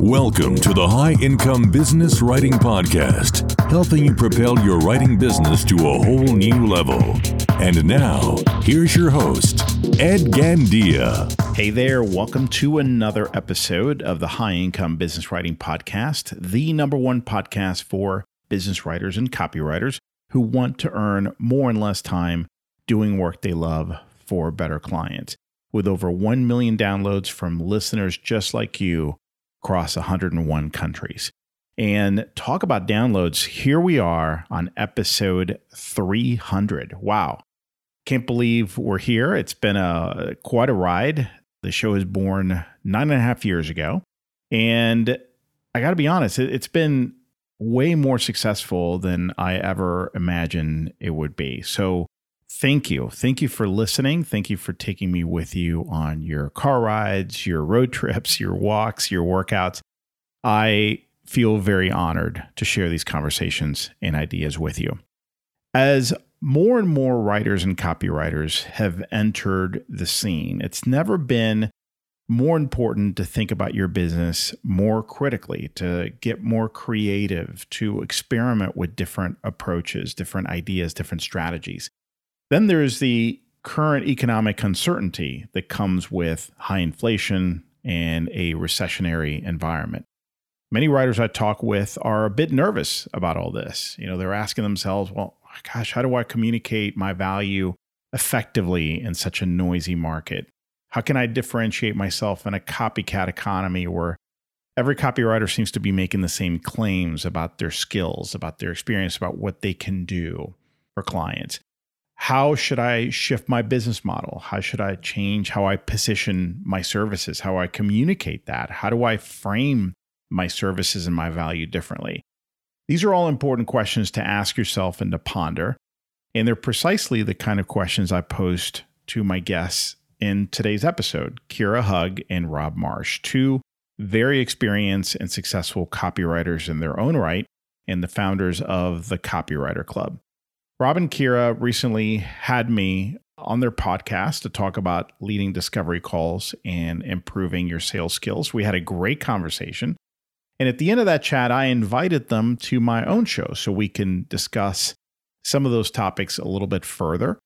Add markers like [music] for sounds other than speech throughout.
Welcome to the High Income Business Writing Podcast, helping you propel your writing business to a whole new level. And now, here's your host, Ed Gandia. Hey there, welcome to another episode of the High Income Business Writing Podcast, the number one podcast for business writers and copywriters who want to earn more and less time doing work they love for better clients. With over 1 million downloads from listeners just like you across 101 countries. And talk about downloads. Here we are on episode 300. Wow. Can't believe we're here. It's been a quite a ride. The show was born nine and a half years ago. And I got to be honest, it, it's been way more successful than I ever imagined it would be. So thank you. Thank you for listening. Thank you for taking me with you on your car rides, your road [laughs] trips, your walks, your workouts. I feel very honored to share these conversations and ideas with you. As more and more writers and copywriters have entered the scene, it's never been more important to think about your business more critically, to get more creative, to experiment with different approaches, different ideas, different strategies. Then there's the current economic uncertainty that comes with high inflation and a recessionary environment. Many writers I talk with are a bit nervous about all this. You know, they're asking themselves, well, gosh, how do I communicate my value effectively in such a noisy market? How can I differentiate myself in a copycat economy where every copywriter seems to be making the same claims about their skills, about their experience, about what they can do for clients? How should I shift my business model? How should I change how I position my services, how I communicate that? How do I frame my services and my value differently? These are all important questions to ask yourself and to ponder. And they're precisely the kind of questions I posed to my guests in today's episode Kira Hug and Rob Marsh, two very experienced and successful copywriters in their own right, and the founders of the Copywriter Club. Rob and Kira recently had me on their podcast to talk about leading discovery calls and improving your sales skills. We had a great conversation. And at the end of that chat, I invited them to my own show so we can discuss some of those topics a little bit further.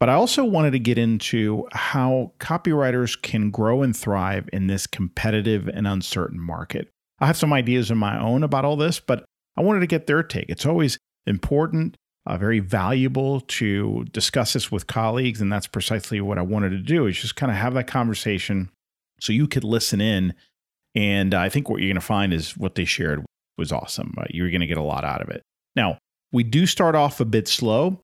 But I also wanted to get into how copywriters can grow and thrive in this competitive and uncertain market. I have some ideas of my own about all this, but I wanted to get their take. It's always important uh, very valuable to discuss this with colleagues. And that's precisely what I wanted to do is just kind of have that conversation so you could listen in. And I think what you're going to find is what they shared was awesome. Uh, you're going to get a lot out of it. Now, we do start off a bit slow.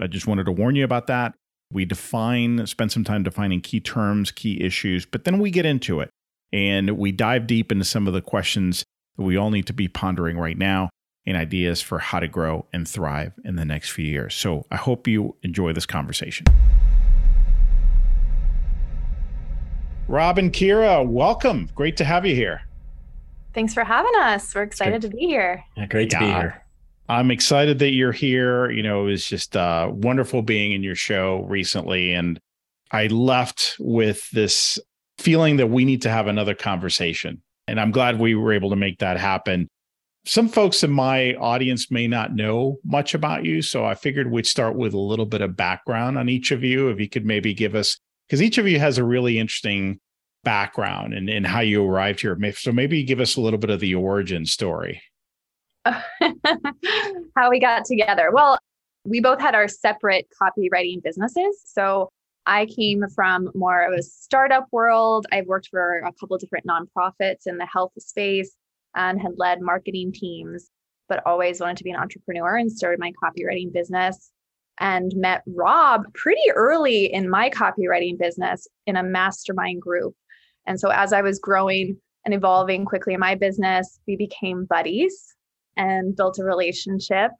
I just wanted to warn you about that. We define, spend some time defining key terms, key issues, but then we get into it and we dive deep into some of the questions that we all need to be pondering right now and ideas for how to grow and thrive in the next few years. So I hope you enjoy this conversation. Rob and Kira, welcome. Great to have you here. Thanks for having us. We're excited to be here. Yeah, great to yeah, be here. I'm excited that you're here. You know, it was just uh, wonderful being in your show recently. And I left with this feeling that we need to have another conversation. And I'm glad we were able to make that happen some folks in my audience may not know much about you. So I figured we'd start with a little bit of background on each of you. If you could maybe give us, because each of you has a really interesting background and, and how you arrived here. So maybe give us a little bit of the origin story. [laughs] how we got together. Well, we both had our separate copywriting businesses. So I came from more of a startup world. I've worked for a couple of different nonprofits in the health space and had led marketing teams, but always wanted to be an entrepreneur and started my copywriting business and met Rob pretty early in my copywriting business in a mastermind group. And so as I was growing and evolving quickly in my business, we became buddies and built a relationship.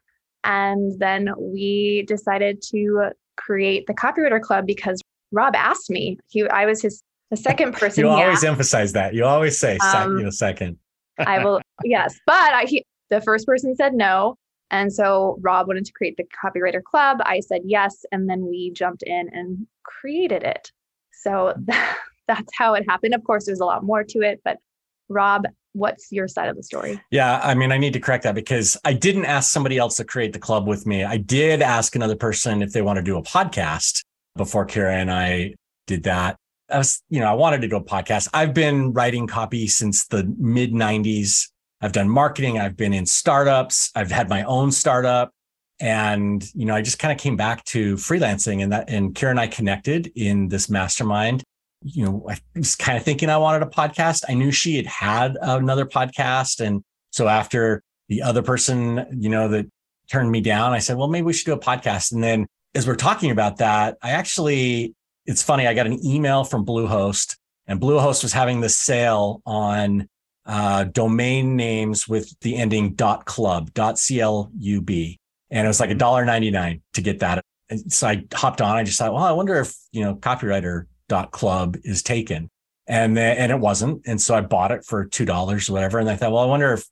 And then we decided to create the copywriter club because Rob asked me. He I was his the second [laughs] person. you always emphasize that. You always say um, you know, second. I will, yes. But I, he, the first person said no. And so Rob wanted to create the copywriter club. I said yes. And then we jumped in and created it. So [laughs] that's how it happened. Of course, there's a lot more to it, but Rob, what's your side of the story? Yeah, I mean, I need to correct that because I didn't ask somebody else to create the club with me. I did ask another person if they want to do a podcast before Kira and I did that. I was, you know, I wanted to do a podcast. I've been writing copy since the mid 90s. I've done marketing. I've been in startups. I've had my own startup. And, you know, I just kind of came back to freelancing and that, and Kira and I connected in this mastermind. You know, I was kind of thinking I wanted a podcast. I knew she had had another podcast. And so after the other person, you know, that turned me down, I said, well, maybe we should do a podcast. And then as we're talking about that, I actually, it's funny, I got an email from Bluehost and Bluehost was having this sale on uh, domain names with the ending .club, dot .club. And it was like a dollar ninety nine to get that. And so I hopped on. I just thought, well, I wonder if, you know, copywriter club is taken. And then, and it wasn't. And so I bought it for $2 or whatever. And I thought, well, I wonder if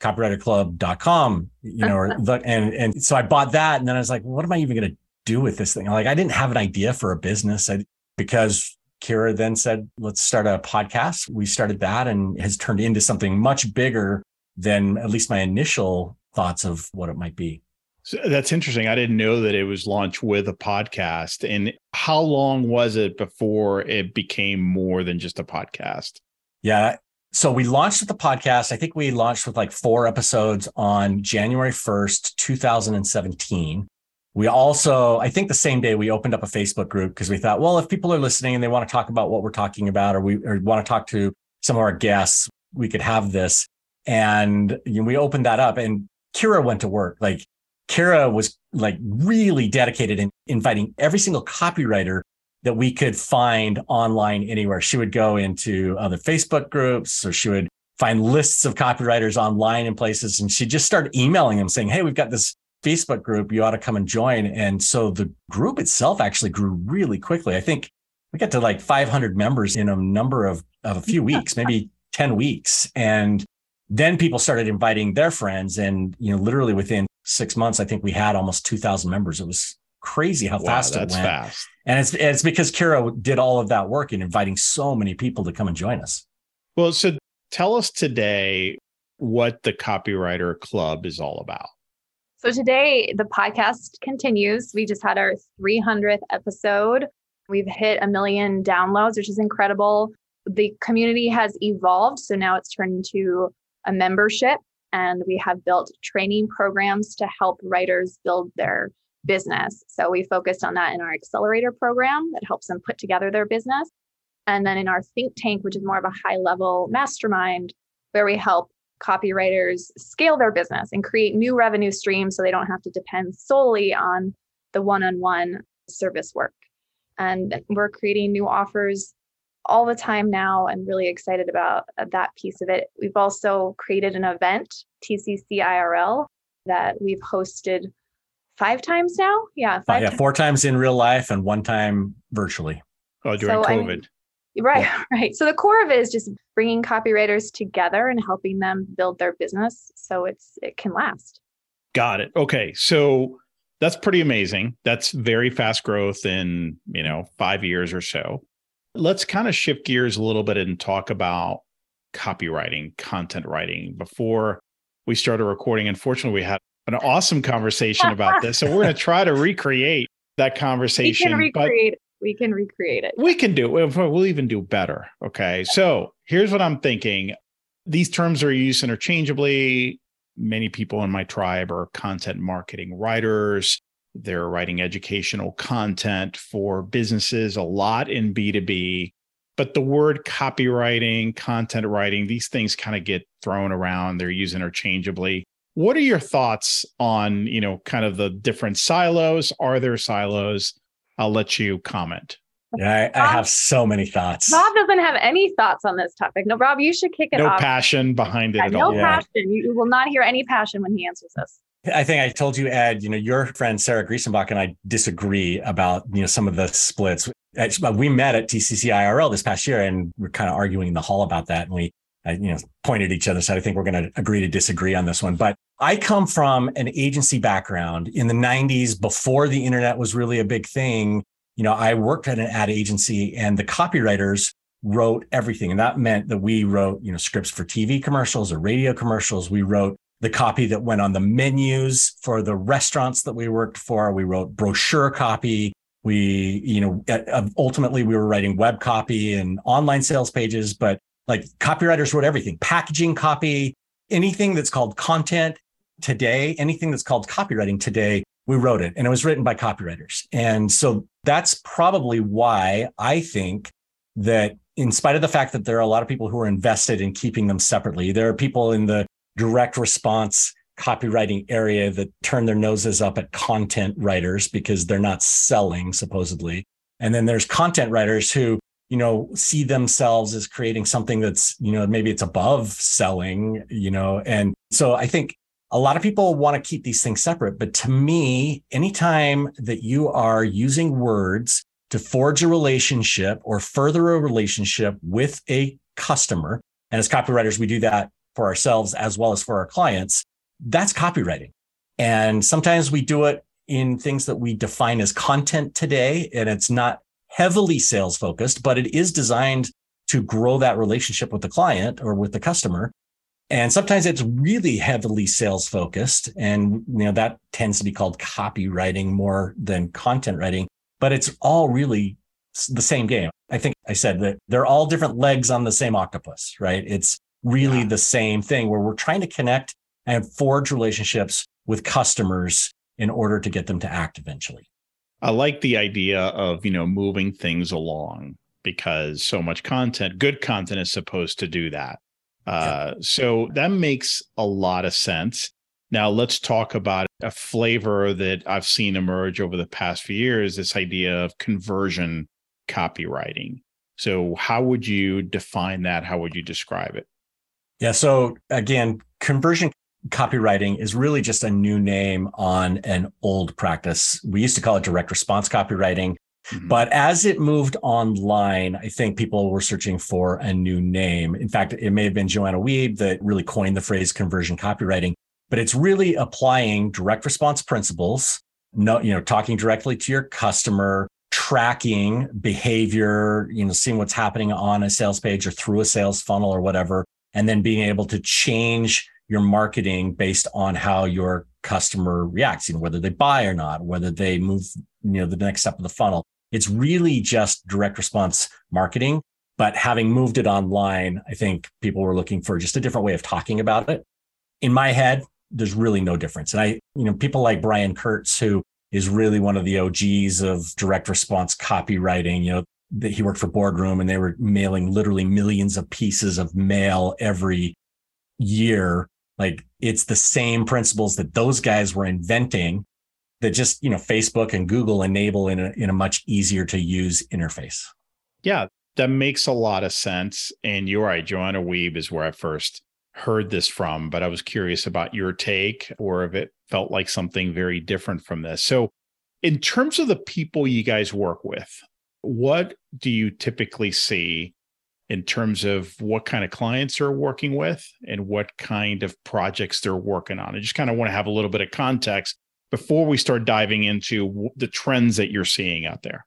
copywriterclub.com, you know, or [laughs] the, and, and so I bought that. And then I was like, what am I even going to do with this thing? Like, I didn't have an idea for a business I, because Kira then said, let's start a podcast. We started that and has turned into something much bigger than at least my initial thoughts of what it might be. So that's interesting. I didn't know that it was launched with a podcast. And how long was it before it became more than just a podcast? Yeah. So we launched with the podcast. I think we launched with like four episodes on January 1st, 2017. We also, I think the same day we opened up a Facebook group because we thought, well, if people are listening and they want to talk about what we're talking about or we or want to talk to some of our guests, we could have this. And you know, we opened that up and Kira went to work. Like Kira was like really dedicated in inviting every single copywriter that we could find online anywhere. She would go into other Facebook groups or she would find lists of copywriters online in places. And she just started emailing them saying, Hey, we've got this Facebook group. You ought to come and join. And so the group itself actually grew really quickly. I think we got to like 500 members in a number of, of a few weeks, maybe 10 weeks. And then people started inviting their friends. And, you know, literally within six months, I think we had almost 2000 members. It was crazy how wow, fast it went. Fast. And it's, it's because Kira did all of that work in inviting so many people to come and join us. Well, so tell us today what the Copywriter Club is all about. So today the podcast continues. We just had our 300th episode. We've hit a million downloads, which is incredible. The community has evolved. So now it's turned into a membership and we have built training programs to help writers build their business. So we focused on that in our accelerator program that helps them put together their business. And then in our think tank, which is more of a high level mastermind, where we help copywriters scale their business and create new revenue streams so they don't have to depend solely on the one on one service work. And we're creating new offers all the time now and really excited about uh, that piece of it. We've also created an event, TCC IRL, that we've hosted five times now. Yeah. Five yeah, times. four times in real life and one time virtually. Oh, during so, COVID. I mean, right, yeah. [laughs] right. So the core of it is just bringing copywriters together and helping them build their business so it's it can last. Got it. Okay. So that's pretty amazing. That's very fast growth in, you know, 5 years or so. Let's kind of shift gears a little bit and talk about copywriting, content writing. Before we started recording, unfortunately, we had an awesome conversation about this. So we're going [laughs] to try to recreate that conversation. Recreate it. We can recreate it. We can do it. We'll even do better. Okay. So here's what I'm thinking. These terms are used interchangeably. Many people in my tribe are content marketing writers. They're writing educational content for businesses, a lot in B2B. But the word copywriting, content writing, these things kind of get thrown around. They're used interchangeably. What are your thoughts on, you know, kind of the different silos? Are there silos? I'll let you comment. Yeah, I, I, have so many thoughts. Rob doesn't have any thoughts on this topic. No, Rob, you should kick it no off. No passion behind it yeah, at no all. No passion. You, you will not hear any passion when he answers this. I think I told you, Ed, you know, your friend Sarah Greesonbach and I disagree about, you know, some of the splits. We met at TCC IRL this past year and we're kind of arguing in the hall about that. And we, uh, you know, pointed at each other. So I think we're going to agree to disagree on this one. But I come from an agency background in the 90s before the internet was really a big thing. You know, I worked at an ad agency and the copywriters wrote everything. And that meant that we wrote, you know, scripts for TV commercials or radio commercials. We wrote the copy that went on the menus for the restaurants that we worked for. We wrote brochure copy. We, you know, uh, ultimately we were writing web copy and online sales pages, but like copywriters wrote everything, packaging copy, anything that's called content today, anything that's called copywriting today, we wrote it and it was written by copywriters. And so that's probably why I think that in spite of the fact that there are a lot of people who are invested in keeping them separately, there are people in the direct response copywriting area that turn their noses up at content writers because they're not selling supposedly. And then there's content writers who, you know, see themselves as creating something that's, you know, maybe it's above selling, you know. And so I think a lot of people want to keep these things separate. But to me, anytime that you are using words to forge a relationship or further a relationship with a customer, and as copywriters, we do that for ourselves as well as for our clients, that's copywriting. And sometimes we do it in things that we define as content today, and it's not heavily sales focused, but it is designed to grow that relationship with the client or with the customer. And sometimes it's really heavily sales focused. And, you know, that tends to be called copywriting more than content writing, but it's all really the same game. I think I said that they're all different legs on the same octopus, right? It's really yeah. the same thing where we're trying to connect and forge relationships with customers in order to get them to act eventually. I like the idea of, you know, moving things along because so much content, good content is supposed to do that. Uh, So that makes a lot of sense. Now let's talk about a flavor that I've seen emerge over the past few years this idea of conversion copywriting. So, how would you define that? How would you describe it? Yeah. So, again, conversion copywriting is really just a new name on an old practice. We used to call it direct response copywriting. Mm-hmm. But as it moved online, I think people were searching for a new name. In fact, it may have been Joanna Wiebe that really coined the phrase conversion copywriting, but it's really applying direct response principles, no, you know, talking directly to your customer, tracking behavior, you know, seeing what's happening on a sales page or through a sales funnel or whatever, and then being able to change your marketing based on how your customer reacts, you know, whether they buy or not, whether they move, you know, the next step of the funnel. It's really just direct response marketing. But having moved it online, I think people were looking for just a different way of talking about it. In my head, there's really no difference. And I, you know, people like Brian Kurtz, who is really one of the OGs of direct response copywriting, you know, that he worked for Boardroom and they were mailing literally millions of pieces of mail every year. Like it's the same principles that those guys were inventing that just, you know, Facebook and Google enable in a, in a much easier to use interface. Yeah, that makes a lot of sense. And you're right. Joanna Wiebe is where I first heard this from, but I was curious about your take or if it felt like something very different from this. So, in terms of the people you guys work with, what do you typically see in terms of what kind of clients they're working with and what kind of projects they're working on? I just kind of want to have a little bit of context before we start diving into the trends that you're seeing out there?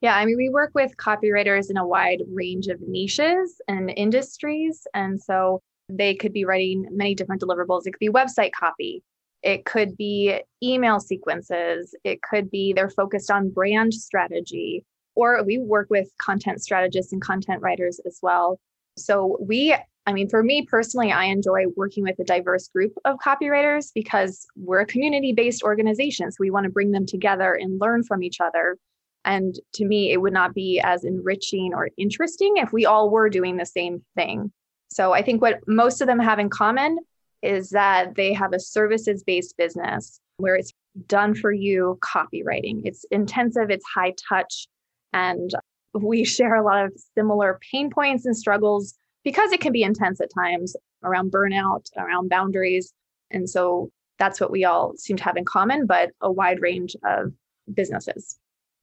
Yeah, I mean, we work with copywriters in a wide range of niches and industries. And so they could be writing many different deliverables. It could be website copy, it could be email sequences, it could be they're focused on brand strategy, or we work with content strategists and content writers as well. So we I mean, for me personally, I enjoy working with a diverse group of copywriters because we're a community based organization. So we want to bring them together and learn from each other. And to me, it would not be as enriching or interesting if we all were doing the same thing. So I think what most of them have in common is that they have a services based business where it's done for you copywriting. It's intensive, it's high touch, and we [laughs] share a lot of similar pain points and struggles because it can be intense at times around burnout, around boundaries. And so that's what we all seem to have in common, but a wide range of businesses.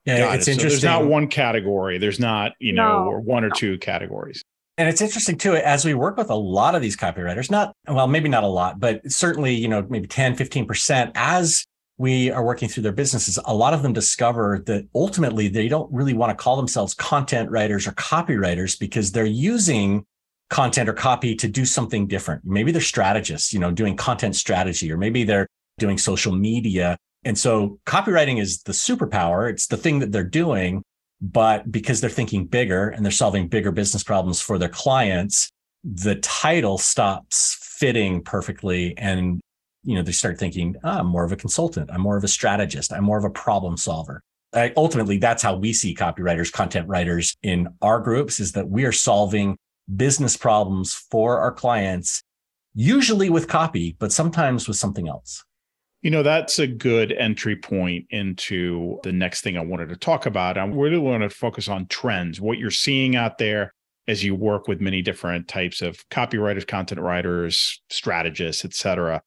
Yeah, Got it's it. interesting. So there's not one category. There's not, you know, no, one or no. two categories. And it's interesting too, as we work with a lot of these copywriters, not, well, maybe not a lot, but certainly, you know, maybe 10, 15%, as we are working through their businesses, a lot of them discover that ultimately they don't really want to call themselves content writers or copywriters because they're using content or copy to do something different. Maybe they're strategists, you know, doing content strategy, or maybe they're doing social media. And so copywriting is the superpower. It's the thing that they're doing. But because they're thinking bigger and they're solving bigger business problems for their clients, the title stops fitting perfectly. And, you know, they start thinking, oh, I'm more of a consultant. I'm more of a strategist. I'm more of a problem solver. I, ultimately, that's how we see copywriters, content writers in our groups is that we are solving business problems for our clients, usually with copy, but sometimes with something else. You know, that's a good entry point into the next thing I wanted to talk about. I really want to focus on trends, what you're seeing out there as you work with many different types of copywriters, content writers, strategists, et cetera.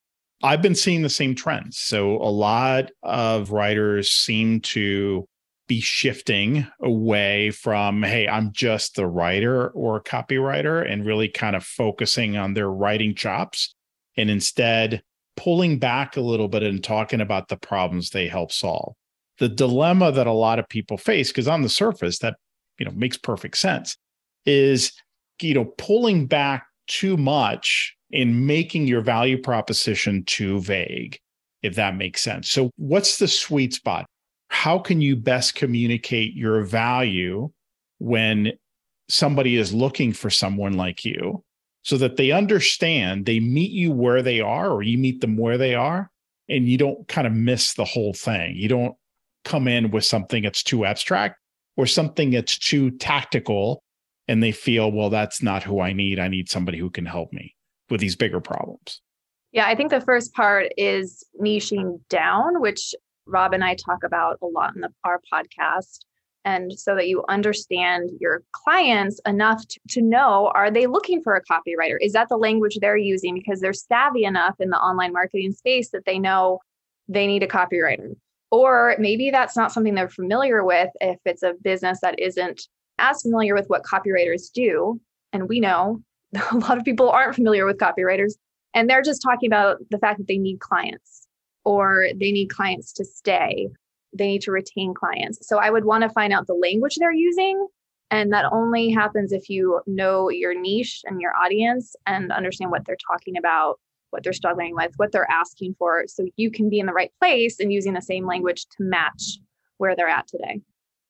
I've been seeing the same trends. So a lot of writers seem to be shifting away from, hey, I'm just the writer or copywriter and really kind of focusing on their writing chops and instead pulling back a little bit and talking about the problems they help solve. The dilemma that a lot of people face, because on the surface, that you know makes perfect sense, is you know pulling back too much in making your value proposition too vague, if that makes sense. So, what's the sweet spot? How can you best communicate your value when somebody is looking for someone like you so that they understand they meet you where they are or you meet them where they are and you don't kind of miss the whole thing. You don't come in with something that's too abstract or something that's too tactical and they feel well that's not who i need. I need somebody who can help me with these bigger problems. Yeah, I think the first part is niching down, which Rob and I talk about a lot in the, our podcast. And so that you understand your clients enough to, to know are they looking for a copywriter? Is that the language they're using? Because they're savvy enough in the online marketing space that they know they need a copywriter. Or maybe that's not something they're familiar with if it's a business that isn't as familiar with what copywriters do. And we know [laughs] a lot of people aren't familiar with copywriters and they're just talking about the fact that they need clients or they need clients to stay. They need to retain clients. So I would want to find out the language they're using. And that only happens if you know your niche and your audience and understand what they're talking about, what they're struggling with, what they're asking for. So you can be in the right place and using the same language to match where they're at today.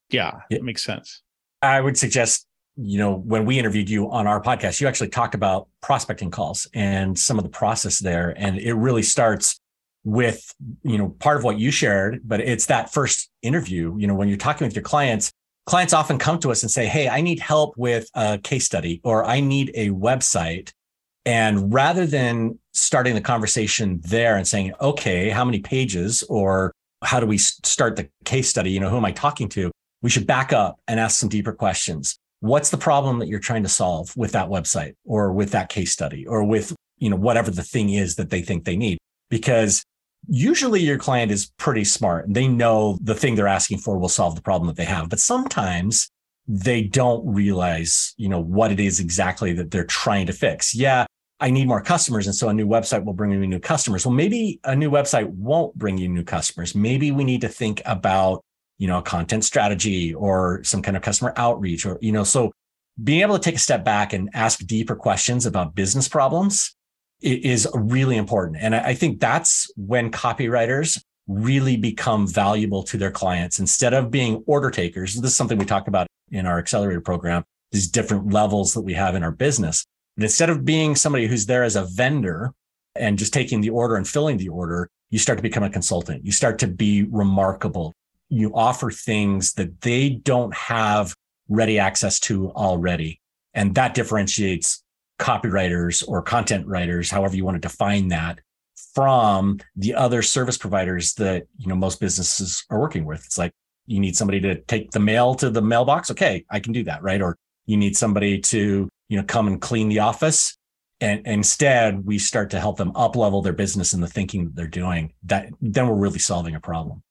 Yeah, it makes sense. I would suggest you know, when we interviewed you on our podcast, you actually talked about prospecting calls and some of the process there. And it really starts with you know part of what you shared but it's that first interview you know when you're talking with your clients clients often come to us and say hey i need help with a case study or i need a website. And rather than starting the conversation there and saying okay how many pages or how do we start the case study? You know who am i talking to? We should back up and ask some deeper questions. What's the problem that you're trying to solve with that website or with that case study or with you know whatever the thing is that they think they need? Because usually your client is pretty smart and they know the thing they're asking for will solve the problem that they have. But sometimes they don't realize, you know, what it is exactly that they're trying to fix. Yeah, I need more customers. And so a new website will bring me new customers. Well, maybe a new website won't bring you new customers. Maybe we need to think about, you know, a content strategy or some kind of customer outreach or, you know, so being able to take a step back and ask deeper questions about business problems is really important. And I think that's when copywriters really become valuable to their clients instead of being order takers. This is something we talk about in our accelerator program, these different levels that we have in our business. And instead of being somebody who's there as a vendor and just taking the order and filling the order, you start to become a consultant. You start to be remarkable. You offer things that they don't have ready access to already. And that differentiates copywriters or content writers, however you want to define that, from the other service providers that you know most businesses are working with. It's like you need somebody to take the mail to the mailbox. Okay, I can do that, right? Or you need somebody to you know come and clean the office. And instead, we start to help them up level their business and the thinking that they're doing. That then we're really solving a problem.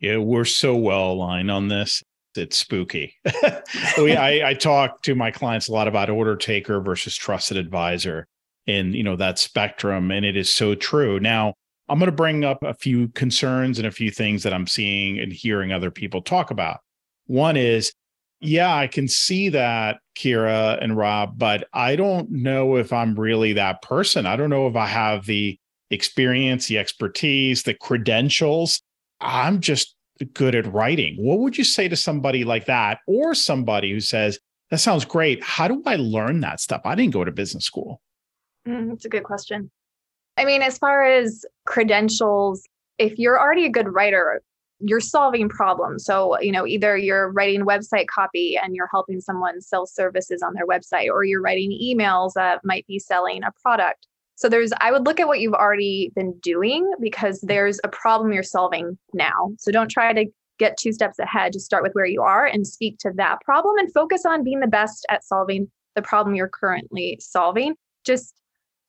Yeah, we're so well aligned on this it's spooky. [laughs] we, I, I talk to my clients a lot about order taker versus trusted advisor and you know that spectrum and it is so true now I'm going to bring up a few concerns and a few things that I'm seeing and hearing other people talk about. One is, yeah, I can see that, Kira and Rob, but I don't know if I'm really that person. I don't know if I have the experience, the expertise, the credentials. I'm just good at writing. What would you say to somebody like that or somebody who says, that sounds great. How do I learn that stuff? I didn't go to business school. Mm, that's a good question. I mean, as far as credentials, if you're already a good writer, you're solving problems. So, you know, either you're writing website copy and you're helping someone sell services on their website, or you're writing emails that might be selling a product. So, there's, I would look at what you've already been doing because there's a problem you're solving now. So, don't try to get two steps ahead. Just start with where you are and speak to that problem and focus on being the best at solving the problem you're currently solving. Just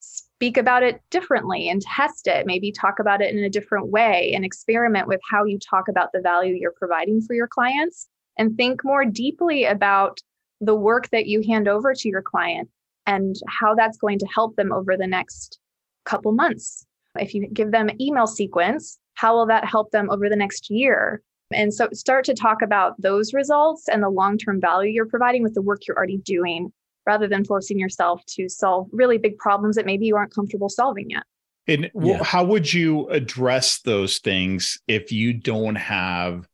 speak about it differently and test it. Maybe talk about it in a different way and experiment with how you talk about the value you're providing for your clients and think more deeply about the work that you hand over to your client and how that's going to help them over the next couple months. If you give them email sequence, how will that help them over the next year? And so start to talk about those results and the long term value you're providing with the work you're already doing rather than forcing yourself to solve really big problems that maybe you aren't comfortable solving yet. And yeah. how would you address those things if you don't have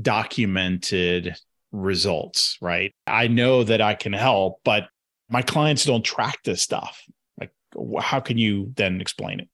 documented results, right? I know that I can help, but my clients don't track this stuff. Like, how can you then explain it?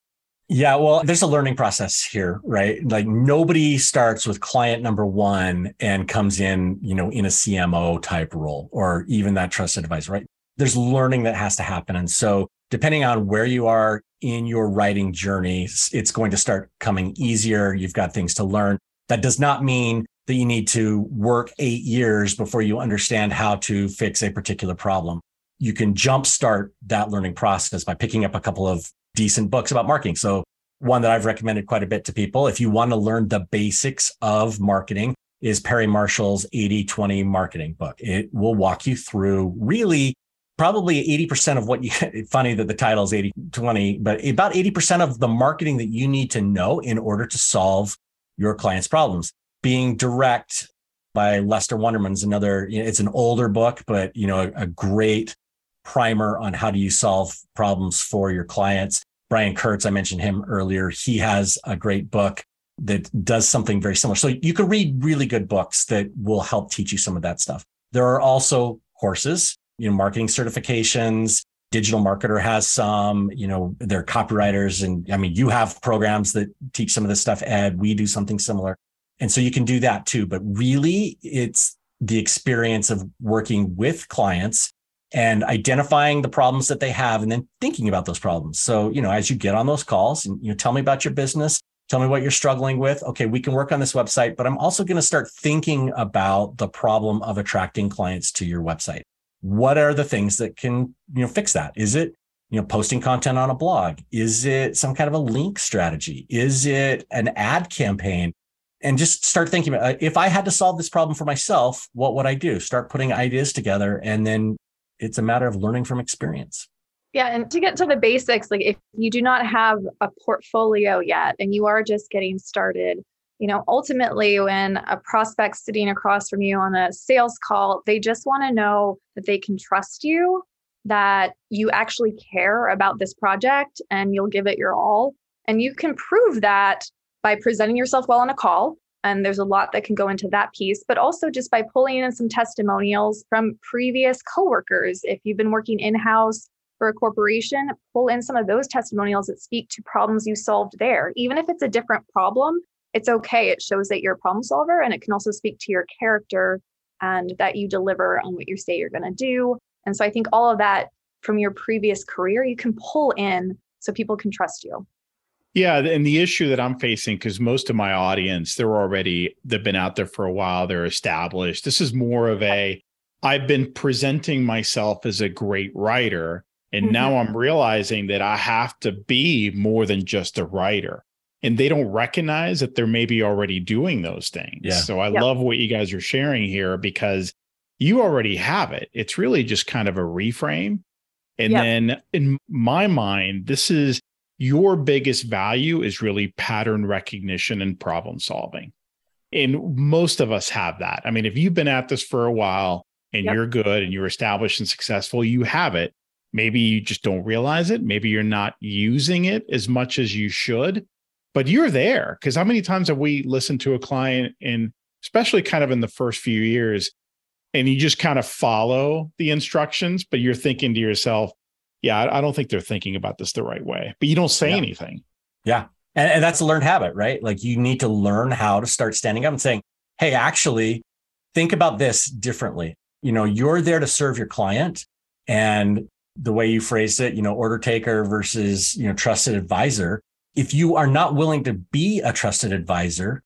Yeah, well, there's a learning process here, right? Like nobody starts with client number one and comes in, you know, in a CMO type role or even that trusted advisor, right? There's learning that has to happen. And so depending on where you are in your writing journey, it's going to start coming easier. You've got things to learn. That does not mean that you need to work eight years before you understand how to fix a particular problem. You can jumpstart that learning process by picking up a couple of decent books about marketing. So one that I've recommended quite a bit to people, if you want to learn the basics of marketing, is Perry Marshall's 80 20 marketing book. It will walk you through really probably 80% of what you, [laughs] funny that the title is 80 20, but about 80% of the marketing that you need to know in order to solve your client's problems. Being direct by Lester Wunderman's another, you know, it's an older book, but you know, a, a great primer on how do you solve problems for your clients. Brian Kurtz, I mentioned him earlier. He has a great book that does something very similar. So you can read really good books that will help teach you some of that stuff. There are also courses, you know, marketing certifications. Digital Marketer has some, you know, they're copywriters. And I mean, you have programs that teach some of this stuff, Ed. We do something similar. And so you can do that too. But really, it's the experience of working with clients and identifying the problems that they have and then thinking about those problems. So, you know, as you get on those calls and you know, tell me about your business, tell me what you're struggling with. Okay, we can work on this website, but I'm also going to start thinking about the problem of attracting clients to your website. What are the things that can, you know, fix that? Is it, you know, posting content on a blog? Is it some kind of a link strategy? Is it an ad campaign? And just start thinking about uh, if I had to solve this problem for myself, what would I do? Start putting ideas together and then it's a matter of learning from experience. Yeah, and to get to the basics, like if you do not have a portfolio yet and you are just getting started, you know, ultimately when a prospect sitting across from you on a sales call, they just want to know that they can trust you, that you actually care about this project and you'll give it your all. And you can prove that by presenting yourself well on a call, and there's a lot that can go into that piece, but also just by pulling in some testimonials from previous coworkers. If you've been working in house for a corporation, pull in some of those testimonials that speak to problems you solved there. Even if it's a different problem, it's okay. It shows that you're a problem solver and it can also speak to your character and that you deliver on what you say you're going to do. And so I think all of that from your previous career, you can pull in so people can trust you. Yeah, and the issue that I'm facing because most of my audience they're already they've been out there for a while, they're established. This is more of a I've been presenting myself as a great writer and mm-hmm. now I'm realizing that I have to be more than just a writer. And they don't recognize that they're maybe already doing those things. Yeah. So I love what you guys are sharing here because you already have it. It's really just kind of a reframe. And then in my mind, this is your biggest value is really pattern recognition and problem solving. And most of us have that. I mean, if you've been at this for a while and yep. you're good and you're established and successful, you have it. Maybe you just don't realize it. Maybe you're not using it as much as you should, but you're there. Because how many times have we listened to a client, and especially kind of in the first few years, and you just kind of follow the instructions, but you're thinking to yourself, yeah, I, don't think they're thinking about this the right way, but you don't say yeah. anything. Yeah. And, and that's a learned habit, right? Like you need to learn how to start standing up and saying, Hey, actually think about this differently. You know, you're there to serve your client and the way you phrased it, you know, order taker versus, you know, trusted advisor. If you are not willing to be a trusted advisor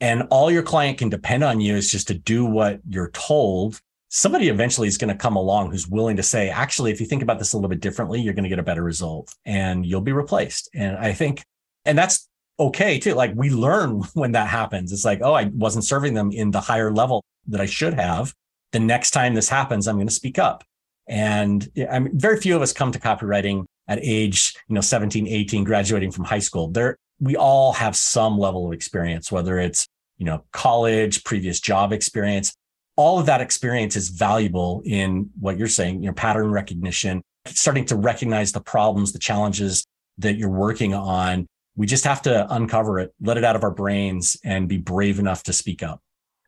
and all your client can depend on you is just to do what you're told, somebody eventually is going to come along who's willing to say, actually, if you think about this a little bit differently, you're going to get a better result and you'll be replaced. And I think, and that's okay too. Like we learn [laughs] when that happens. It's like, oh, I wasn't serving them in the higher level that I should have. The next time this happens, I'm going to speak up. And I mean, very few of us come to copywriting at age, you know, 17, 18, graduating from high school. There, we all have some level of experience, whether it's, you know, college, previous job experience. All of that experience is valuable in what you're saying, you know, pattern recognition, starting to recognize the problems, the challenges that you're working on. We just have to uncover it, let it out of our brains and be brave enough to speak up.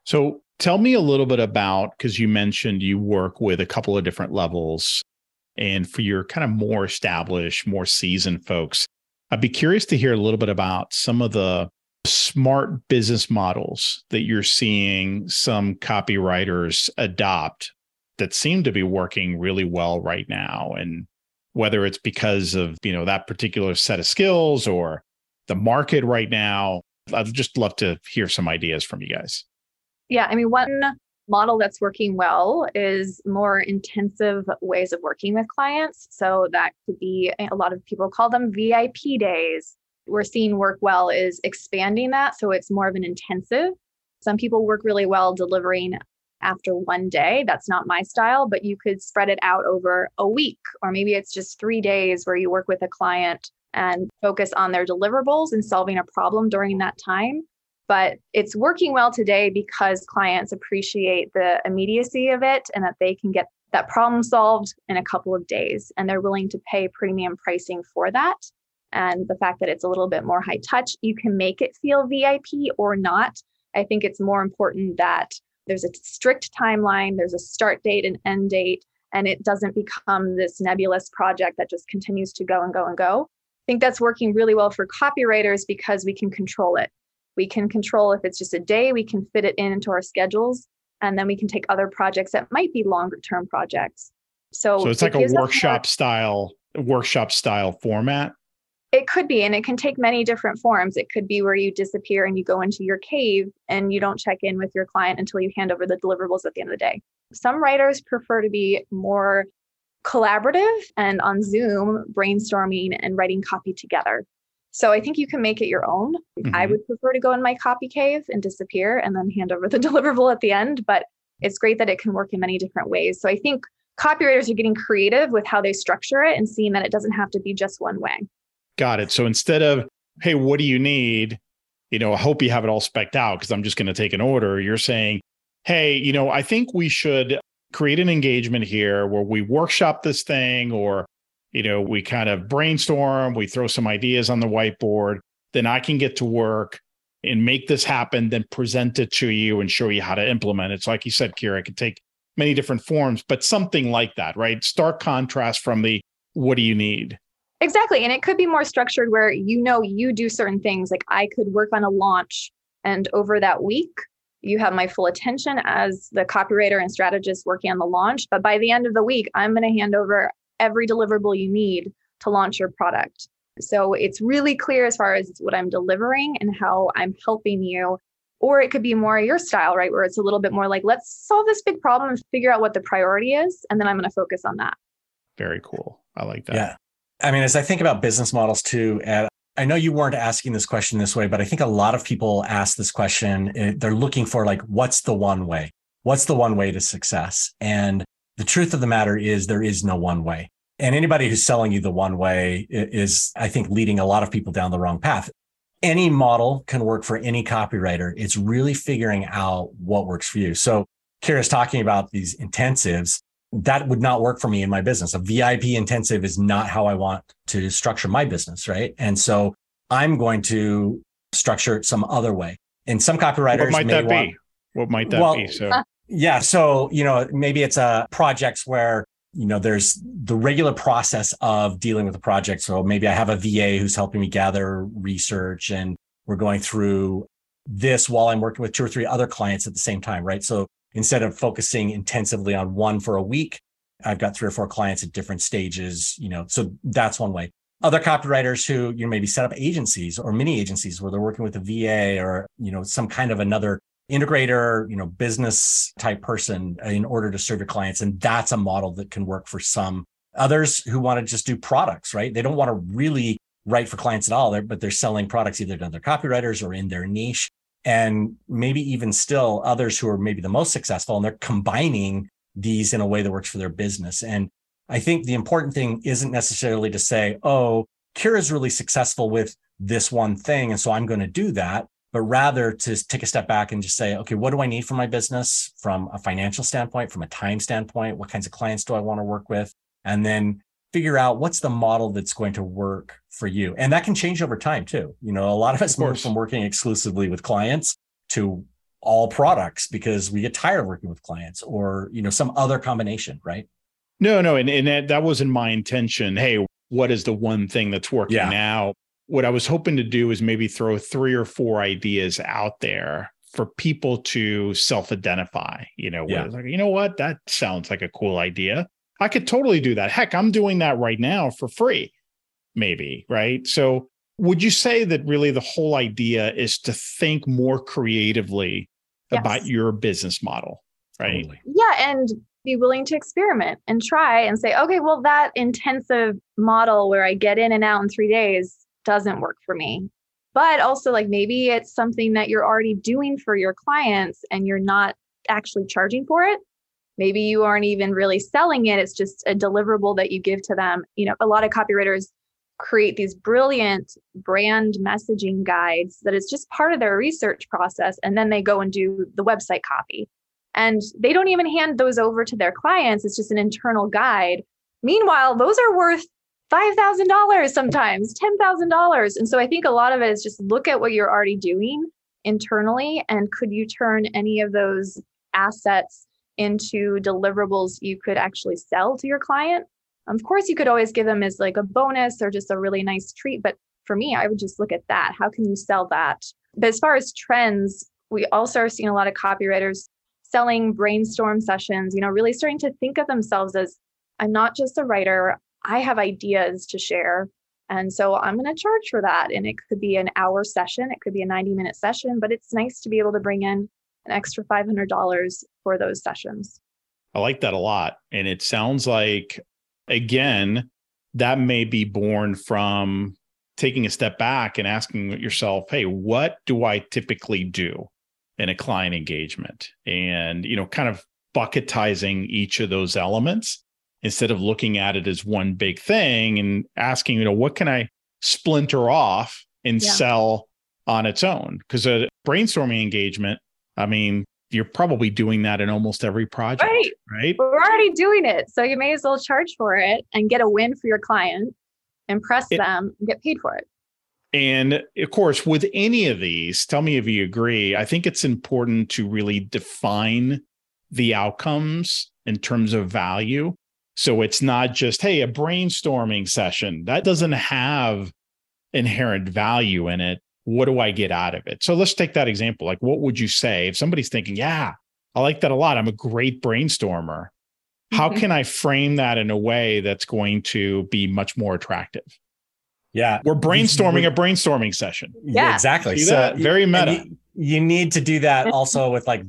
So Tell me a little bit about because you mentioned you work with a couple of different levels. And for your kind of more established, more seasoned folks, I'd be curious to hear a little bit about some of the smart business models that you're seeing some copywriters adopt that seem to be working really well right now. And whether it's because of, you know, that particular set of skills or the market right now, I'd just love to hear some ideas from you guys. Yeah, I mean, one model that's working well is more intensive ways of working with clients. So that could be eh, a lot of people call them VIP days. We're seeing work well is expanding that. So it's more of an intensive. Some people work really well delivering after one day. That's not my style, but you could spread it out over a week, or maybe it's just three days where you work with a client and focus on their deliverables and solving a problem during that time but it's working well today because clients appreciate the immediacy of it and that they can get that problem solved in a couple of days and they're willing to pay premium pricing for that and the fact that it's a little bit more high touch you can make it feel vip or not i think it's more important that there's a strict timeline there's a start date and end date and it doesn't become this nebulous project that just continues to go and go and go i think that's working really well for copywriters because we can control it we can control if it's just a day, we can fit it in into our schedules, and then we can take other projects that might be longer term projects. So, so it's it like a workshop more, style workshop style format. It could be, and it can take many different forms. It could be where you disappear and you go into your cave and you don't check in with your client until you hand over the deliverables at the end of the day. Some writers prefer to be more collaborative and on Zoom, brainstorming and writing copy together. So I think you can make it your own. Mm-hmm. I would prefer to go in my copy cave and disappear and then hand over the [laughs] deliverable at the end, but it's great that it can work in many different ways. So I think copywriters are getting creative with how they structure it and seeing that it doesn't have to be just one way. Got it. So instead of, hey, what do you need? You know, I hope you have it all specked out because I'm just going to take an order. You're saying, hey, you know, I think we should create an engagement here where we workshop this thing or you know, we kind of brainstorm, we throw some ideas on the whiteboard, then I can get to work and make this happen, then present it to you and show you how to implement it. So, like you said, Kira, it could take many different forms, but something like that, right? Stark contrast from the what do you need? Exactly. And it could be more structured where you know you do certain things. Like I could work on a launch, and over that week, you have my full attention as the copywriter and strategist working on the launch. But by the end of the week, I'm going to hand over every deliverable you need to launch your product. So it's really clear as far as what I'm delivering and how I'm helping you. Or it could be more your style, right? Where it's a little bit more like, let's solve this big problem and figure out what the priority is. And then I'm going to focus on that. Very cool. I like that. Yeah. I mean, as I think about business models too, Ed, I know you weren't asking this question this way, but I think a lot of people ask this question. Eh, they're looking for like, what's the one way? What's the one way to success? And the truth of the matter is there is no one way. And anybody who's selling you the one way is, I think, leading a lot of people down the wrong path. Any model can work for any copywriter. It's really figuring out what works for you. So Kira's talking about these intensives. That would not work for me in my business. A VIP intensive is not how I want to structure my business. Right. And so I'm going to structure it some other way. And some copywriters what might that want, be? What might that well, be? So uh, yeah. So, you know, maybe it's a projects where, you know, there's the regular process of dealing with a project. So maybe I have a VA who's helping me gather research and we're going through this while I'm working with two or three other clients at the same time, right? So instead of focusing intensively on one for a week, I've got three or four clients at different stages, you know, so that's one way. Other copywriters who, you know, maybe set up agencies or mini agencies where they're working with a VA or, you know, some kind of another integrator, you know, business type person in order to serve your clients. And that's a model that can work for some others who want to just do products, right? They don't want to really write for clients at all, but they're selling products either to other copywriters or in their niche. And maybe even still others who are maybe the most successful and they're combining these in a way that works for their business. And I think the important thing isn't necessarily to say, oh, Kira is really successful with this one thing. And so I'm going to do that but rather to take a step back and just say, okay, what do I need for my business from a financial standpoint, from a time standpoint? What kinds of clients do I want to work with? And then figure out what's the model that's going to work for you. And that can change over time too. You know, a lot of us move from working exclusively with clients to all products because we get tired of working with clients or, you know, some other combination, right? No, no. And, and that, that wasn't my intention. Hey, what is the one thing that's working yeah. now? what I was hoping to do is maybe throw three or four ideas out there for people to self-identify, you know, yeah. like, you know what, that sounds like a cool idea. I could totally do that. Heck, I'm doing that right now for free, maybe, right? So would you say that really the whole idea is to think more creatively yes. about your business model, right? Totally. Yeah, and be willing to experiment and try and say, okay, well, that intensive model where I get in and out in three days, doesn't work for me. But also, like maybe it's something that you're already doing for your clients and you're not actually charging for it. Maybe you aren't even really selling it. It's just a deliverable that you give to them. You know, a lot of copywriters create these brilliant brand messaging guides that is just part of their research process. And then they go and do the website copy. And they don't even hand those over to their clients. It's just an internal guide. Meanwhile, those are worth $5,000 sometimes, $10,000. And so I think a lot of it is just look at what you're already doing internally and could you turn any of those assets into deliverables you could actually sell to your client? Of course, you could always give them as like a bonus or just a really nice treat. But for me, I would just look at that. How can you sell that? But as far as trends, we also are seeing a lot of copywriters selling brainstorm sessions, you know, really starting to think of themselves as I'm not just a writer, I have ideas to share. And so I'm going to charge for that. And it could be an hour session, it could be a 90 minute session, but it's nice to be able to bring in an extra $500 for those sessions. I like that a lot. And it sounds like, again, that may be born from taking a step back and asking yourself, hey, what do I typically do in a client engagement? And, you know, kind of bucketizing each of those elements instead of looking at it as one big thing and asking, you know, what can I splinter off and yeah. sell on its own? Because a brainstorming engagement, I mean, you're probably doing that in almost every project, right? right? We're already doing it. So you may as well charge for it and get a win for your client, impress it, them, and get paid for it. And of course, with any of these, tell me if you agree. I think it's important to really define the outcomes in terms of value so it's not just, hey, a brainstorming session. That doesn't have inherent value in it. What do I get out of it? So let's take that example. Like, what would you say if somebody's thinking, yeah, I like that a lot. I'm a great brainstormer. How mm-hmm. can I frame that in a way that's going to be much more attractive? Yeah. We're brainstorming a brainstorming session. Yeah, exactly. See so that? very meta. You, you need to do that [laughs] also with like,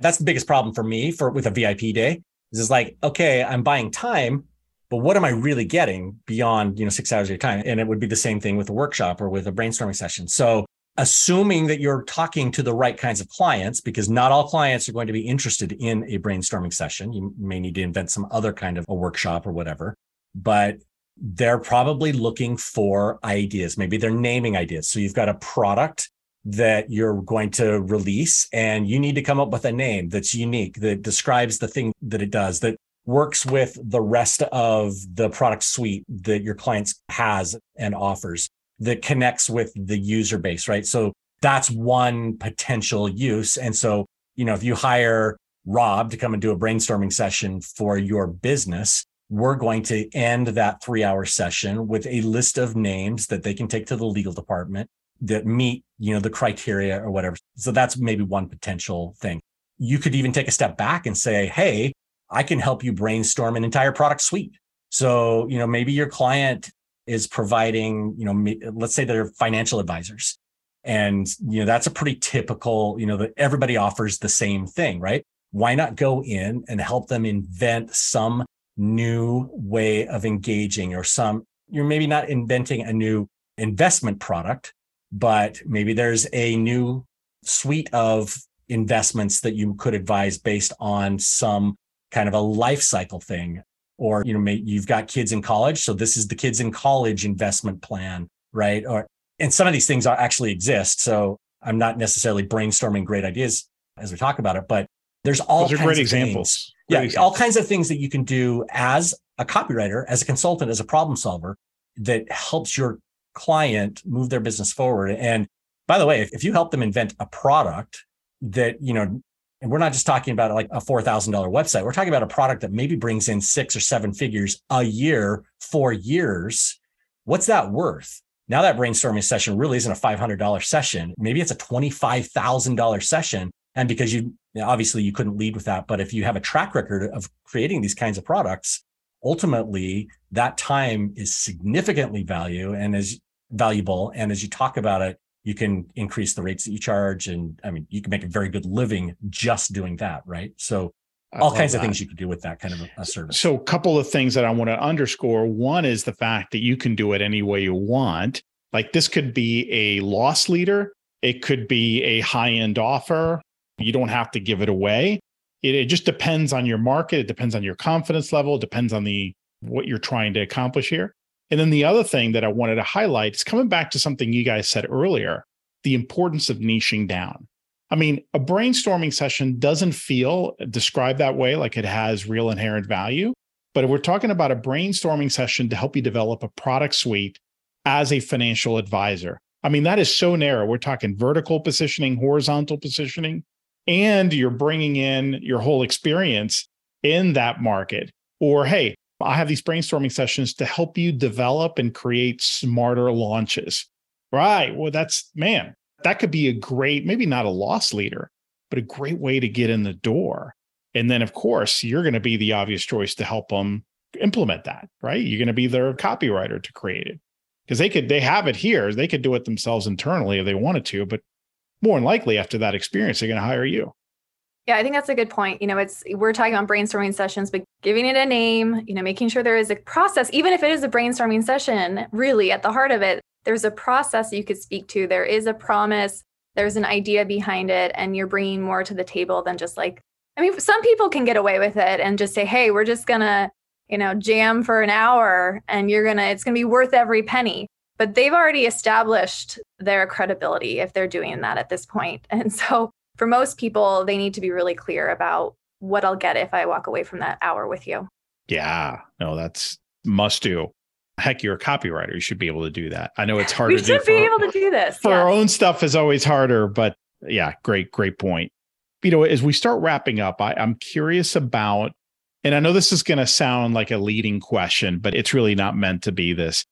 that's the biggest problem for me for with a VIP day is like, okay, I'm buying time, but what am I really getting beyond, you know, six hours of your time? And it would be the same thing with a workshop or with a brainstorming session. So assuming that you're talking to the right kinds of clients, because not all clients are going to be interested in a brainstorming session. You may need to invent some other kind of a workshop or whatever. but they're probably looking for ideas. Maybe they're naming ideas. So you've got a product that you're going to release and you need to come up with a name that's unique, that describes the thing that it does, that works with the rest of the product suite that your clients has and offers that connects with the user base, right? So that's one potential use. And so, you know, if you hire Rob to come and do a brainstorming session for your business, we're going to end that three hour session with a list of names that they can take to the legal department that meet, you know, the criteria or whatever. So that's maybe one potential thing. You could even take a step back and say, Hey, I can help you brainstorm an entire product suite. So, you know, maybe your client is providing, you know, let's say they're financial advisors. And, you know, that's a pretty typical, you know, that everybody offers the same thing, right? Why not go in and help them invent some new way of engaging or some, you're maybe not inventing a new investment product, but maybe there's a new suite of investments that you could advise based on some kind of a life cycle thing or you know you've got kids in college so this is the kids in college investment plan right? Or and some of these things are actually exist so i'm not necessarily brainstorming great ideas as we talk about it but there's all Those are great examples. Great yeah examples. all kinds of things that you can do as a copywriter as a consultant as a problem solver that helps your client move their business forward. And by the way if, if you help them invent a product that you know and we're not just talking about like a $4,000 website. We're talking about a product that maybe brings in six or seven figures a year for years. What's that worth? Now that brainstorming session really isn't a $500 session. Maybe it's a $25,000 session. And because you obviously you couldn't lead with that, but if you have a track record of creating these kinds of products, ultimately that time is significantly value and is valuable. And as you talk about it, you can increase the rates that you charge. And I mean, you can make a very good living just doing that. Right. So all kinds that. of things you can do with that kind of a, a, service. So, a couple of things that I want to underscore. One is the fact that you can do it any way you want. Like this could be a loss leader, it could be a high end offer. You don't have to give it away. It, it just depends on your market. It depends on your confidence level. It depends on the what you're trying to accomplish here. And then the other thing that I wanted to highlight is coming back to something you guys said earlier the importance of niching down. I mean, a brainstorming session doesn't feel described that way, like it has real inherent value. But we're talking about a brainstorming session to help you develop a product suite as a financial advisor, I mean, that is so narrow. We're talking vertical positioning, horizontal positioning, and you're bringing in your whole experience in that market. Or, hey, I have these brainstorming sessions to help you develop and create smarter launches. Right. Well, that's, man, that could be a great, maybe not a loss leader, but a great way to get in the door. And then, of course, you're going to be the obvious choice to help them implement that, right? You're going to be their copywriter to create it because they could, they have it here. They could do it themselves internally if they wanted to, but more than likely after that experience, they're going to hire you. Yeah, I think that's a good point. You know, it's we're talking about brainstorming sessions, but giving it a name, you know, making sure there is a process, even if it is a brainstorming session, really at the heart of it, there's a process you could speak to. There is a promise, there's an idea behind it, and you're bringing more to the table than just like, I mean, some people can get away with it and just say, hey, we're just going to, you know, jam for an hour and you're going to, it's going to be worth every penny. But they've already established their credibility if they're doing that at this point. [laughs] And so for most people, they need to be really clear about what I'll get if I walk away from that hour with you. Yeah, no, that's must do. Heck, you're a copywriter. You should be able to do that. I know it's harder. To. We should be able to do this. For our own stuff is always harder, but yeah, great, great point. You know, as we start wrapping up, I, I'm curious about, and I know this is going to sound like a leading question, but it's really not meant to be this.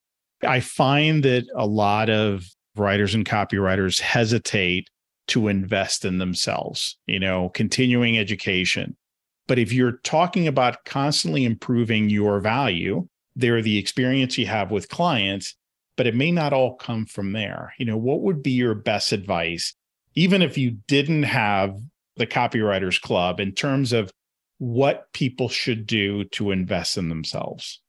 I find that a lot of writers and copywriters hesitate to invest in themselves, you know, continuing education. But if you're talking about constantly improving your value, they're the experience you have with clients, but it may not all come from there. You know, what would be your best advice, even if you didn't have the copywriters club in terms of what people should do to invest in themselves?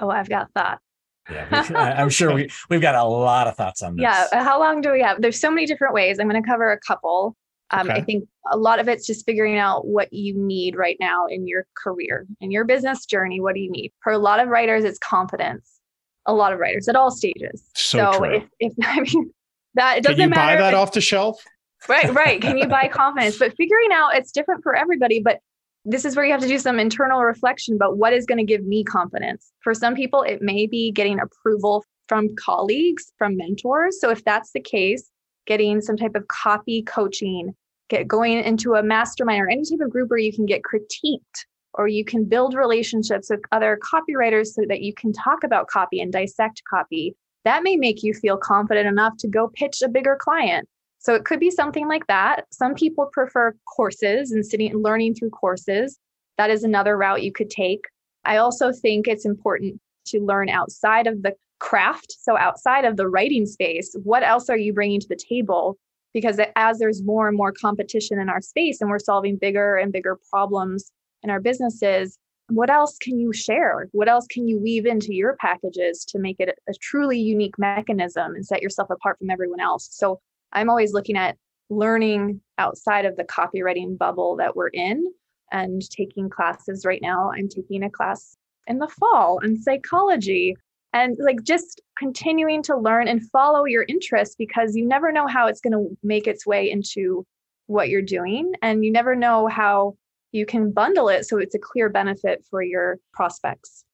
Oh, I've got thoughts. Yeah, I'm sure we, [laughs] we've got a lot of thoughts on this. Yeah. How long do we have? There's so many different ways. I'm going to cover a couple. Um, okay. I think a lot of it's just figuring out what you need right now in your career, in your business journey. What do you need? For a lot of writers, it's confidence. A lot of writers at all stages. So, so true. if, if [laughs] I mean that it doesn't Can you matter. buy that off the shelf? Right, right. Can you buy [laughs] confidence? But figuring out it's different for everybody. But this is where you have to do some internal reflection about what is going to give me confidence. For some people, it may be getting approval from colleagues, from mentors. So if that's the case, getting some type of copy coaching, get going into a mastermind or any type of group where you can get critiqued or you can build relationships with other copywriters so that you can talk about copy and dissect copy. That may make you feel confident enough to go pitch a bigger client. So it could be something like that. Some people prefer courses and sitting and learning through courses. That is another route you could take. I also think it's important to learn outside of the craft. So outside of the writing space, what else are you bringing to the table because as there's more and more competition in our space and we're solving bigger and bigger problems in our businesses what else can you share what else can you weave into your packages to make it a truly unique mechanism and set yourself apart from everyone else so i'm always looking at learning outside of the copywriting bubble that we're in and taking classes. Right now i'm taking a class in the fall on psychology and like just continuing to learn and follow your interests because you never know how it's going to make its way into what you're doing and you never know how you can bundle it so it's a clear benefit for your prospects.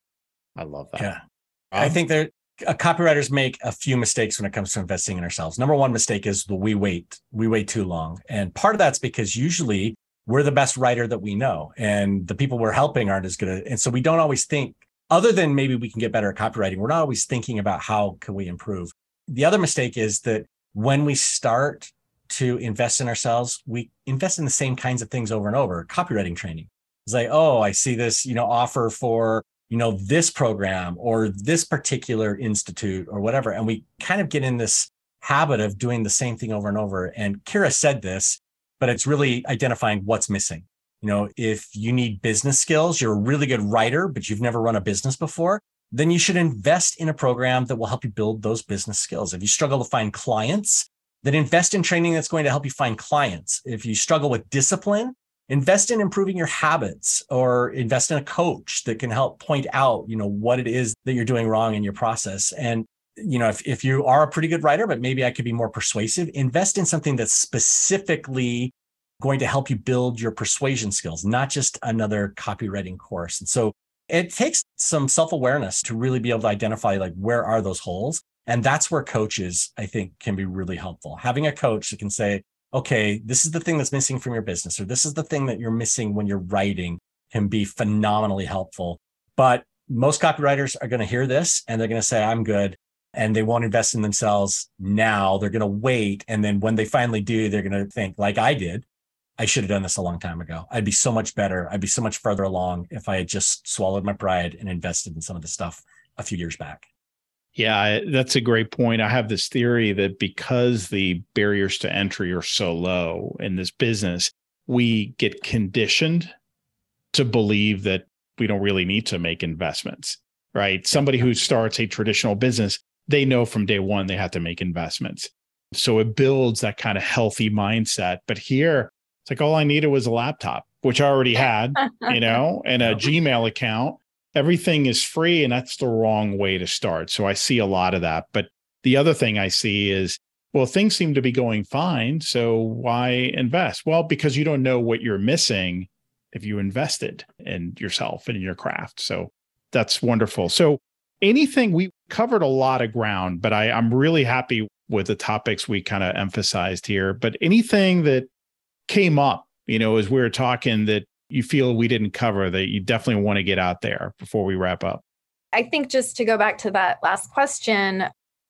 I love that. Yeah. Um, i think that uh, Uh, copywriters make a few mistakes when it comes to investing in ourselves number one mistake is the we wait we wait too long and part of that's because usually we're the best writer that we know and the people we're helping aren't as good and so we don't always think other than maybe we can get better at copywriting, we're not always thinking about how can we improve. The other mistake is that when we start to invest in ourselves, we invest in the same kinds of things over and over. Copywriting training. It's like, oh, I see this, you know, offer for, you know, this program or this particular institute or whatever. And we kind of get in this habit of doing the same thing over and over. And Kira said this, but it's really identifying what's missing. You know, if you need business skills, you're a really good writer, but you've never run a business before, then you should invest in a program that will help you build those business skills. If you struggle to find clients, then invest in training that's going to help you find clients. If you struggle with discipline, invest in improving your habits or invest in a coach that can help point out, you know, what it is that you're doing wrong in your process. And you know, if, if you are a pretty good writer, but maybe I could be more persuasive, invest in something that's specifically going to help you build your persuasion skills, not just another copywriting course. And so it takes some self-awareness to really be able to identify like where are those holes. And that's where coaches, I think, can be really helpful. Having a coach that can say, okay, this is the thing that's missing from your business, or this is the thing that you're missing when you're writing can be phenomenally helpful. But most copywriters are going to hear this and they're going to say, I'm good. And they won't invest in themselves now. They're going to wait. And then when they finally do, they're going to think, like I did, I should have done this a long time ago. I'd be so much better. I'd be so much further along if I had just swallowed my pride and invested in some of the stuff a few years back. Yeah, that's a great point. I have this theory that because the barriers to entry are so low in this business, we get conditioned to believe that we don't really need to make investments, right? Somebody who starts a traditional business, they know from day one they have to make investments. So it builds that kind of healthy mindset. But here, it's like all I needed was a laptop, which I already had, you [laughs] know, and a Gmail account. Everything is free, and that's the wrong way to start. So I see a lot of that. But the other thing I see is, well, things seem to be going fine. So why invest? Well, because you don't know what you're missing if you invested in yourself and in your craft. So that's wonderful. So anything we covered a lot of ground, but I, I'm really happy with the topics we kind of emphasized here. But anything that came up, you know, as we were talking that you feel we didn't cover that you definitely want to get out there before we wrap up? I think just to go back to that last question,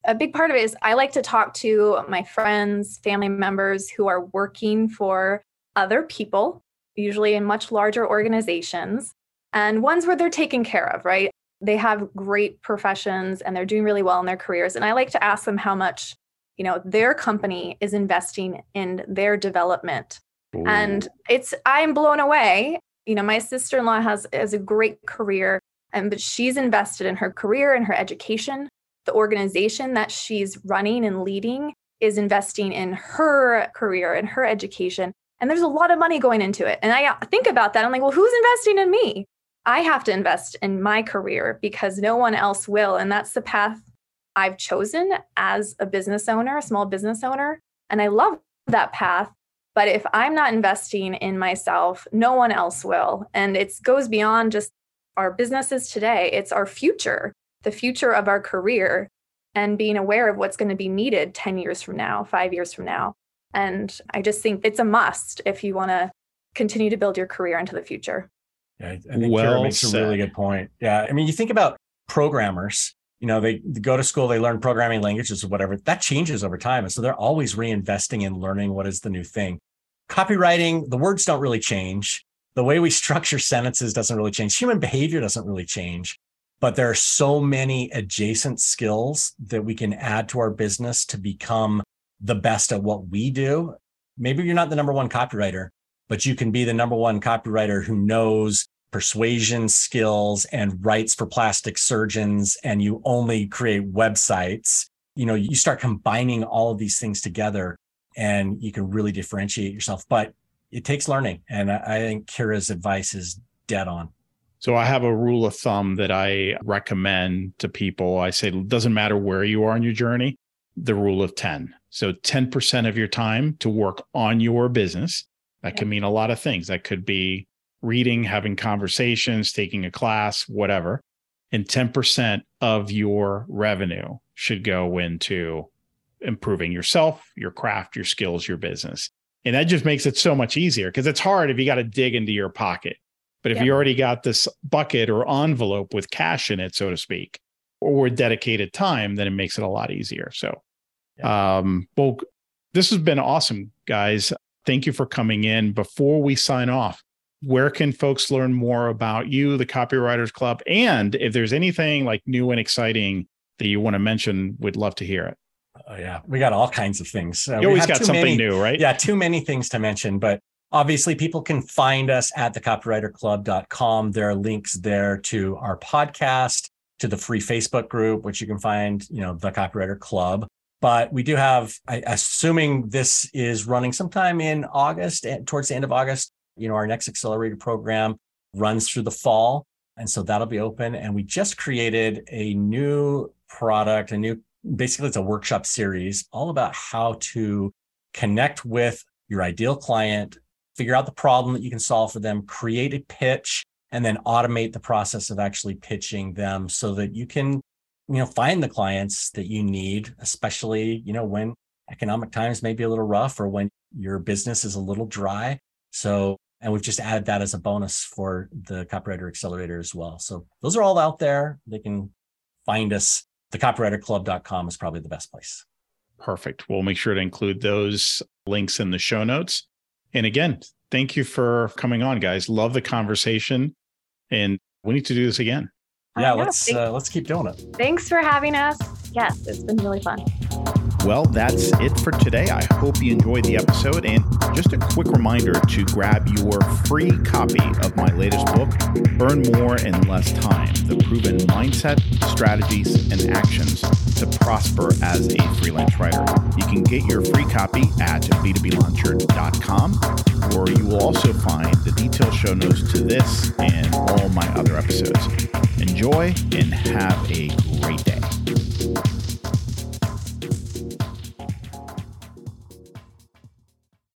a big part of it is I like to talk to my friends, family members who are working for other people, usually in much larger organizations, and ones where they're taken care of, right? They have great professions and they're doing really well in their careers. And I like to ask them how much, you know, their company is investing in their development Ooh. And it's I'm blown away. You know, my sister-in-law has has a great career, and but she's invested in her career and her education. The organization that she's running and leading is investing in her career and her education. And there's a lot of money going into it. And I uh, think about that. I'm like, well, who's investing in me? I have to invest in my career because no one else will. And that's the path I've chosen as a business owner, a small business owner. And I love that path. But if I'm not investing in myself, no one else will. And it goes beyond just our businesses today, it's our future, the future of our career, and being aware of what's going to be needed 10 years from now, five years from now. And I just think it's a must if you want to continue to build your career into the future. Yeah, I think well Kira makes said. a really good point. Yeah. I mean, you think about programmers, you know, they, they go to school, they learn programming languages or whatever. That changes over time. And so they're always reinvesting in learning what is the new thing. Copywriting, the words don't really change. The way we structure sentences doesn't really change. Human behavior doesn't really change. But there are so many adjacent skills that we can add to our business to become the best at what we do. Maybe you're not the number one copywriter, but you can be the number one copywriter who knows persuasion skills and writes for plastic surgeons and you only create websites you know you start combining all of these things together and you can really differentiate yourself but it takes learning and i think kira's advice is dead on. So i have a rule of thumb that i recommend to people. I say it doesn't matter where you are in your journey the rule of 10 so 10% of your time to work on your business that can mean a lot of things. That could be reading, having conversations, taking a class, whatever. And 10% of your revenue should go into improving yourself, your craft, your skills, your business. And that just makes it so much easier because it's hard if you got to dig into your pocket. But if you already got this bucket or envelope with cash in it, so to speak, or dedicated time, then it makes it a lot easier. So, um, well, this has been awesome, guys. Thank you for coming in. Before we sign off, where can folks learn more about you, the Copywriters Club? And if there's anything like new and exciting that you want to mention, we'd love to hear it. Oh, yeah, we got all kinds of things. Uh, you always got something many, new, right? Yeah, too many things to mention, but obviously people can find us at thecopywriterclub.com. There are links there to our podcast, to the free Facebook group, which you can find, you know, the Copywriter Club. But we do have, I, assuming this is running sometime in August, and towards the end of August, you know, our next accelerator program runs through the fall. And so that'll be open. And we just created a new product, a new, basically, it's a workshop series all about how to connect with your ideal client, figure out the problem that you can solve for them, create a pitch, and then automate the process of actually pitching them so that you can, you know, find the clients that you need, especially, you know, when economic times may be a little rough or when your business is a little dry. So and we've just added that as a bonus for the Copywriter Accelerator as well. So those are all out there. They can find us. Thecopywriterclub.com is probably the best place. Perfect. We'll make sure to include those links in the show notes. And again, thank you for coming on, guys. Love the conversation. And we need to do this again. Yeah, let's uh, let's keep doing it. Thanks for having us. Yes, it's been really fun. Well, that's it for today. I hope you enjoyed the episode. And just a quick reminder to grab your free copy of my latest book, Earn More in Less Time The Proven Mindset, Strategies, and Actions to Prosper as a Freelance Writer. You can get your free copy at b2blauncher.com, or you will also find the detailed show notes to this and all my other episodes. Enjoy and have a Thank you.